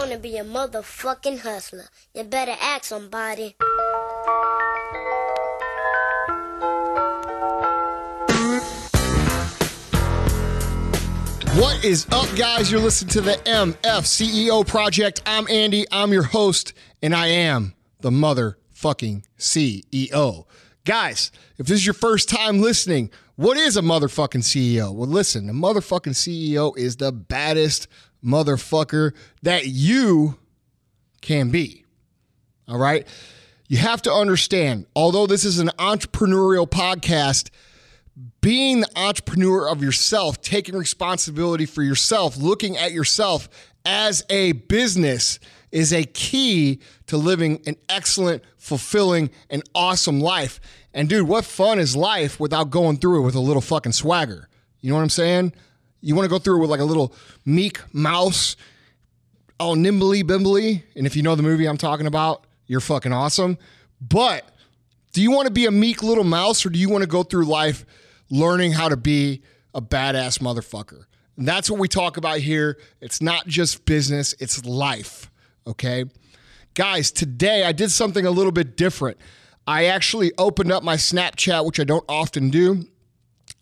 I wanna be a motherfucking hustler. You better ask somebody. What is up, guys? You're listening to the MF CEO Project. I'm Andy. I'm your host, and I am the motherfucking CEO. Guys, if this is your first time listening, what is a motherfucking CEO? Well, listen, a motherfucking CEO is the baddest motherfucker that you can be. All right? You have to understand, although this is an entrepreneurial podcast, being the entrepreneur of yourself, taking responsibility for yourself, looking at yourself as a business is a key to living an excellent, fulfilling, and awesome life. And dude, what fun is life without going through it with a little fucking swagger? You know what I'm saying? You want to go through it with like a little meek mouse, all nimbly bimbly. And if you know the movie I'm talking about, you're fucking awesome. But do you want to be a meek little mouse or do you want to go through life learning how to be a badass motherfucker? And that's what we talk about here. It's not just business, it's life. Okay. Guys, today I did something a little bit different. I actually opened up my Snapchat, which I don't often do,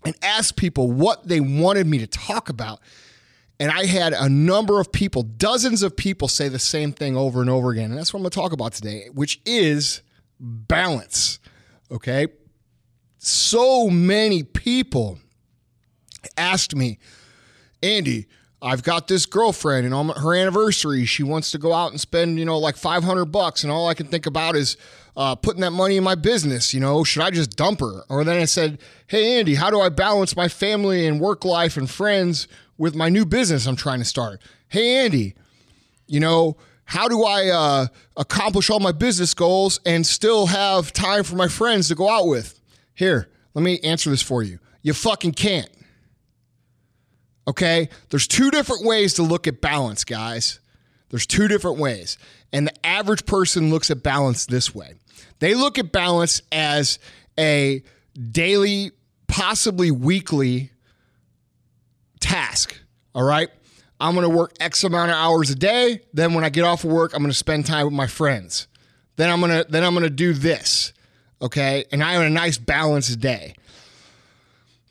and asked people what they wanted me to talk about. And I had a number of people, dozens of people say the same thing over and over again. And that's what I'm going to talk about today, which is balance. Okay. So many people asked me, Andy, I've got this girlfriend and on her anniversary, she wants to go out and spend, you know, like 500 bucks. And all I can think about is uh, putting that money in my business. You know, should I just dump her? Or then I said, Hey, Andy, how do I balance my family and work life and friends with my new business I'm trying to start? Hey, Andy, you know, how do I uh, accomplish all my business goals and still have time for my friends to go out with? Here, let me answer this for you. You fucking can't. Okay? There's two different ways to look at balance, guys. There's two different ways. And the average person looks at balance this way they look at balance as a daily, possibly weekly task. All right? I'm going to work X amount of hours a day. Then when I get off of work, I'm going to spend time with my friends. Then I'm going to then I'm going to do this. Okay? And I have a nice balanced day.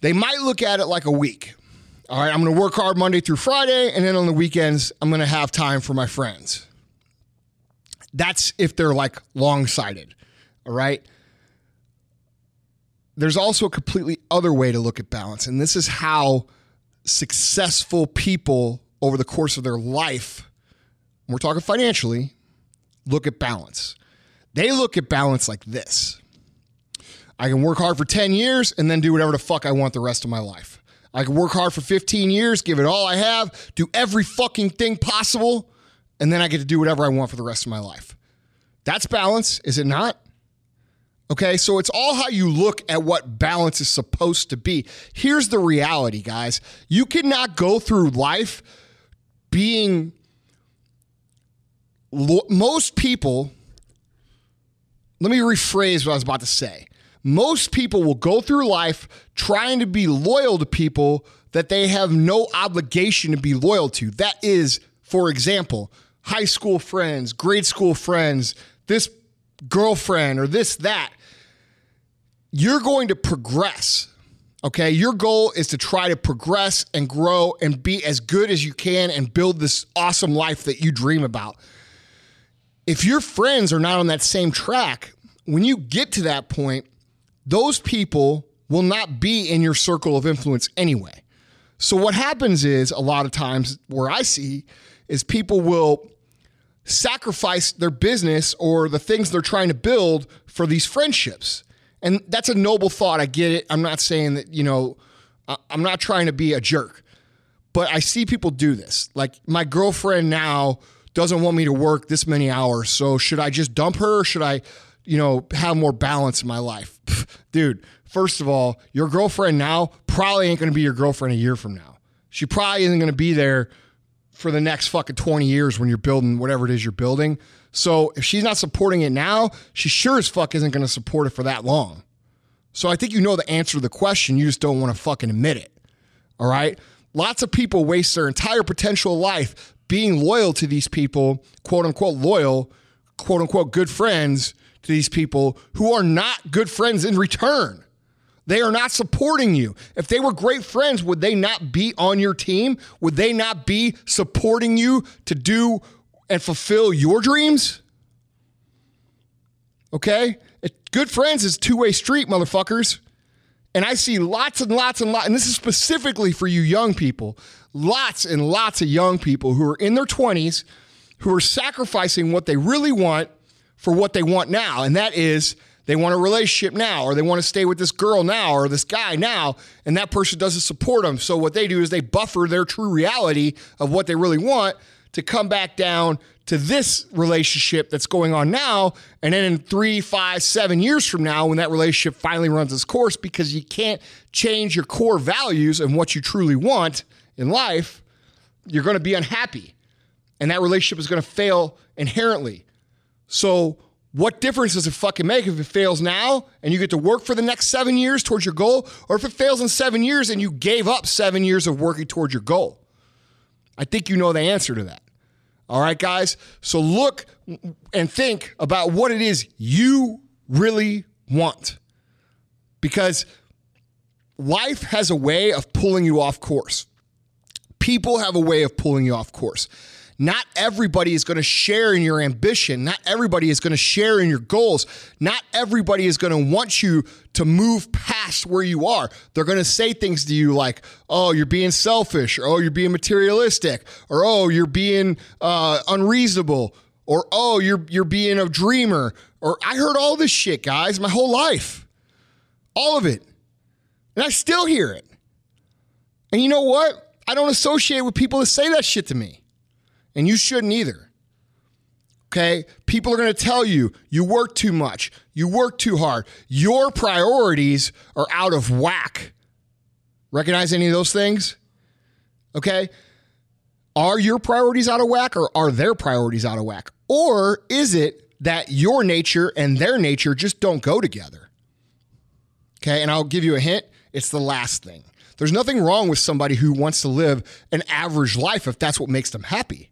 They might look at it like a week. All right, I'm going to work hard Monday through Friday, and then on the weekends, I'm going to have time for my friends. That's if they're like long sighted. All right. There's also a completely other way to look at balance, and this is how successful people over the course of their life, we're talking financially, look at balance. They look at balance like this I can work hard for 10 years and then do whatever the fuck I want the rest of my life. I can work hard for 15 years, give it all I have, do every fucking thing possible, and then I get to do whatever I want for the rest of my life. That's balance, is it not? Okay, so it's all how you look at what balance is supposed to be. Here's the reality, guys. You cannot go through life being most people. Let me rephrase what I was about to say most people will go through life trying to be loyal to people that they have no obligation to be loyal to. That is, for example, high school friends, grade school friends, this girlfriend, or this, that. You're going to progress. Okay. Your goal is to try to progress and grow and be as good as you can and build this awesome life that you dream about. If your friends are not on that same track, when you get to that point, those people will not be in your circle of influence anyway. So what happens is a lot of times where I see is people will sacrifice their business or the things they're trying to build for these friendships. And that's a noble thought. I get it. I'm not saying that, you know, I'm not trying to be a jerk. But I see people do this. Like my girlfriend now doesn't want me to work this many hours. So should I just dump her or should I you know, have more balance in my life. Dude, first of all, your girlfriend now probably ain't going to be your girlfriend a year from now. She probably isn't going to be there for the next fucking 20 years when you're building whatever it is you're building. So if she's not supporting it now, she sure as fuck isn't going to support it for that long. So I think you know the answer to the question. You just don't want to fucking admit it. All right. Lots of people waste their entire potential life being loyal to these people, quote unquote loyal, quote unquote good friends to these people who are not good friends in return. They are not supporting you. If they were great friends, would they not be on your team? Would they not be supporting you to do and fulfill your dreams? Okay? Good friends is two way street, motherfuckers. And I see lots and lots and lots, and this is specifically for you young people, lots and lots of young people who are in their 20s who are sacrificing what they really want for what they want now. And that is they want a relationship now, or they want to stay with this girl now, or this guy now, and that person doesn't support them. So what they do is they buffer their true reality of what they really want to come back down to this relationship that's going on now. And then in three, five, seven years from now, when that relationship finally runs its course, because you can't change your core values and what you truly want in life, you're going to be unhappy. And that relationship is going to fail inherently. So, what difference does it fucking make if it fails now and you get to work for the next seven years towards your goal, or if it fails in seven years and you gave up seven years of working towards your goal? I think you know the answer to that. All right, guys? So look and think about what it is you really want. Because life has a way of pulling you off course. People have a way of pulling you off course. Not everybody is going to share in your ambition. Not everybody is going to share in your goals. Not everybody is going to want you to move past where you are. They're going to say things to you like, oh, you're being selfish, or oh, you're being materialistic, or oh, you're being uh, unreasonable, or oh, you're, you're being a dreamer. Or I heard all this shit, guys, my whole life. All of it. And I still hear it. And you know what? I don't associate with people that say that shit to me and you shouldn't either. Okay? People are going to tell you you work too much, you work too hard, your priorities are out of whack. Recognize any of those things? Okay? Are your priorities out of whack or are their priorities out of whack? Or is it that your nature and their nature just don't go together? Okay, and I'll give you a hint it's the last thing. There's nothing wrong with somebody who wants to live an average life if that's what makes them happy.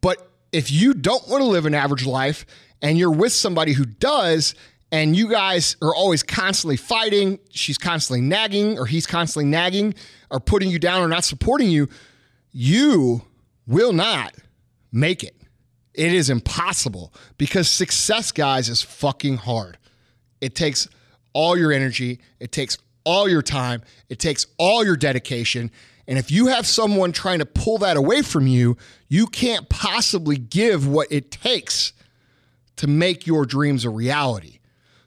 But if you don't want to live an average life and you're with somebody who does, and you guys are always constantly fighting, she's constantly nagging, or he's constantly nagging, or putting you down, or not supporting you, you will not make it. It is impossible because success, guys, is fucking hard. It takes all your energy, it takes all your time, it takes all your dedication, and if you have someone trying to pull that away from you, you can't possibly give what it takes to make your dreams a reality.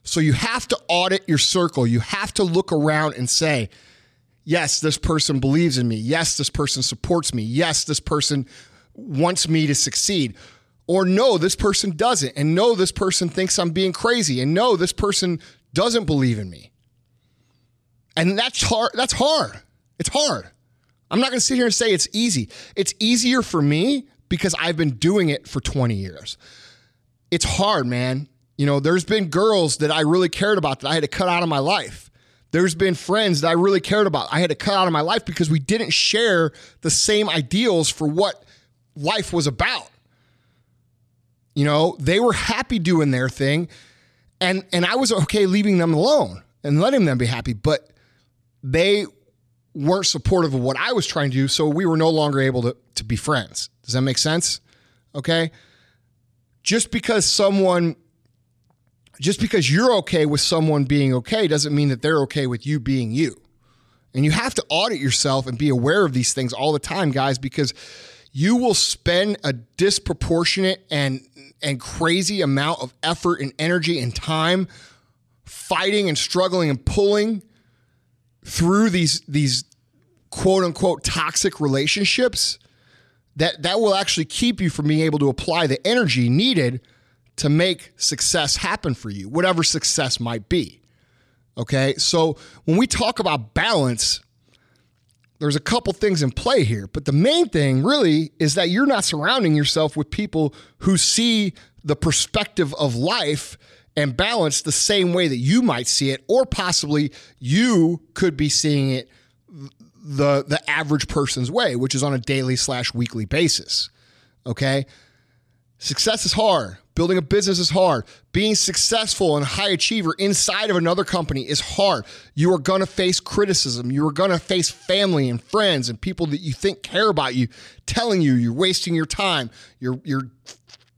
So you have to audit your circle. You have to look around and say, yes, this person believes in me. Yes, this person supports me. Yes, this person wants me to succeed. Or no, this person doesn't. And no, this person thinks I'm being crazy. And no, this person doesn't believe in me. And that's hard. That's hard. It's hard. I'm not going to sit here and say it's easy. It's easier for me because I've been doing it for 20 years. It's hard, man. You know, there's been girls that I really cared about that I had to cut out of my life. There's been friends that I really cared about. I had to cut out of my life because we didn't share the same ideals for what life was about. You know, they were happy doing their thing and and I was okay leaving them alone and letting them be happy, but they weren't supportive of what I was trying to do, so we were no longer able to, to be friends. Does that make sense? Okay. Just because someone, just because you're okay with someone being okay doesn't mean that they're okay with you being you. And you have to audit yourself and be aware of these things all the time, guys, because you will spend a disproportionate and and crazy amount of effort and energy and time fighting and struggling and pulling through these these quote unquote toxic relationships that that will actually keep you from being able to apply the energy needed to make success happen for you whatever success might be. Okay? So when we talk about balance there's a couple things in play here but the main thing really is that you're not surrounding yourself with people who see the perspective of life and balance the same way that you might see it, or possibly you could be seeing it the the average person's way, which is on a daily slash weekly basis. Okay. Success is hard. Building a business is hard. Being successful and a high achiever inside of another company is hard. You are going to face criticism. You are going to face family and friends and people that you think care about you telling you you're wasting your time. You're you're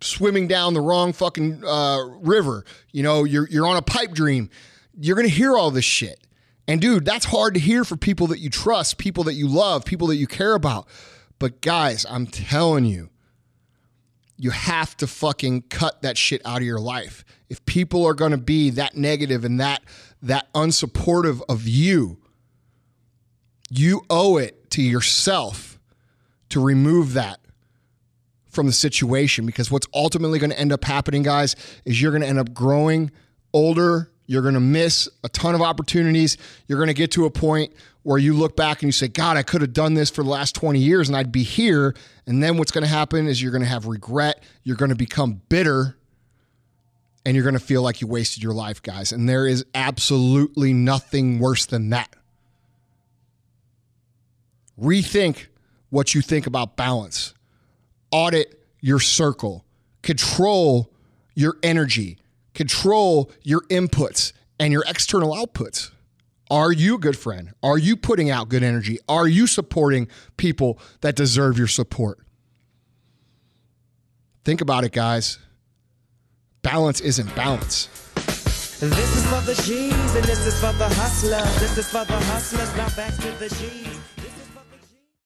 swimming down the wrong fucking uh, river. You know, you're you're on a pipe dream. You're going to hear all this shit. And dude, that's hard to hear for people that you trust, people that you love, people that you care about. But guys, I'm telling you, you have to fucking cut that shit out of your life. If people are going to be that negative and that that unsupportive of you, you owe it to yourself to remove that from the situation because what's ultimately going to end up happening guys is you're going to end up growing older you're going to miss a ton of opportunities. You're going to get to a point where you look back and you say, God, I could have done this for the last 20 years and I'd be here. And then what's going to happen is you're going to have regret. You're going to become bitter and you're going to feel like you wasted your life, guys. And there is absolutely nothing worse than that. Rethink what you think about balance, audit your circle, control your energy control your inputs and your external outputs. Are you a good friend? Are you putting out good energy? Are you supporting people that deserve your support? Think about it, guys. Balance isn't balance. This is for the G's and this is for the hustlers. This is for the hustlers. Now back to the G's.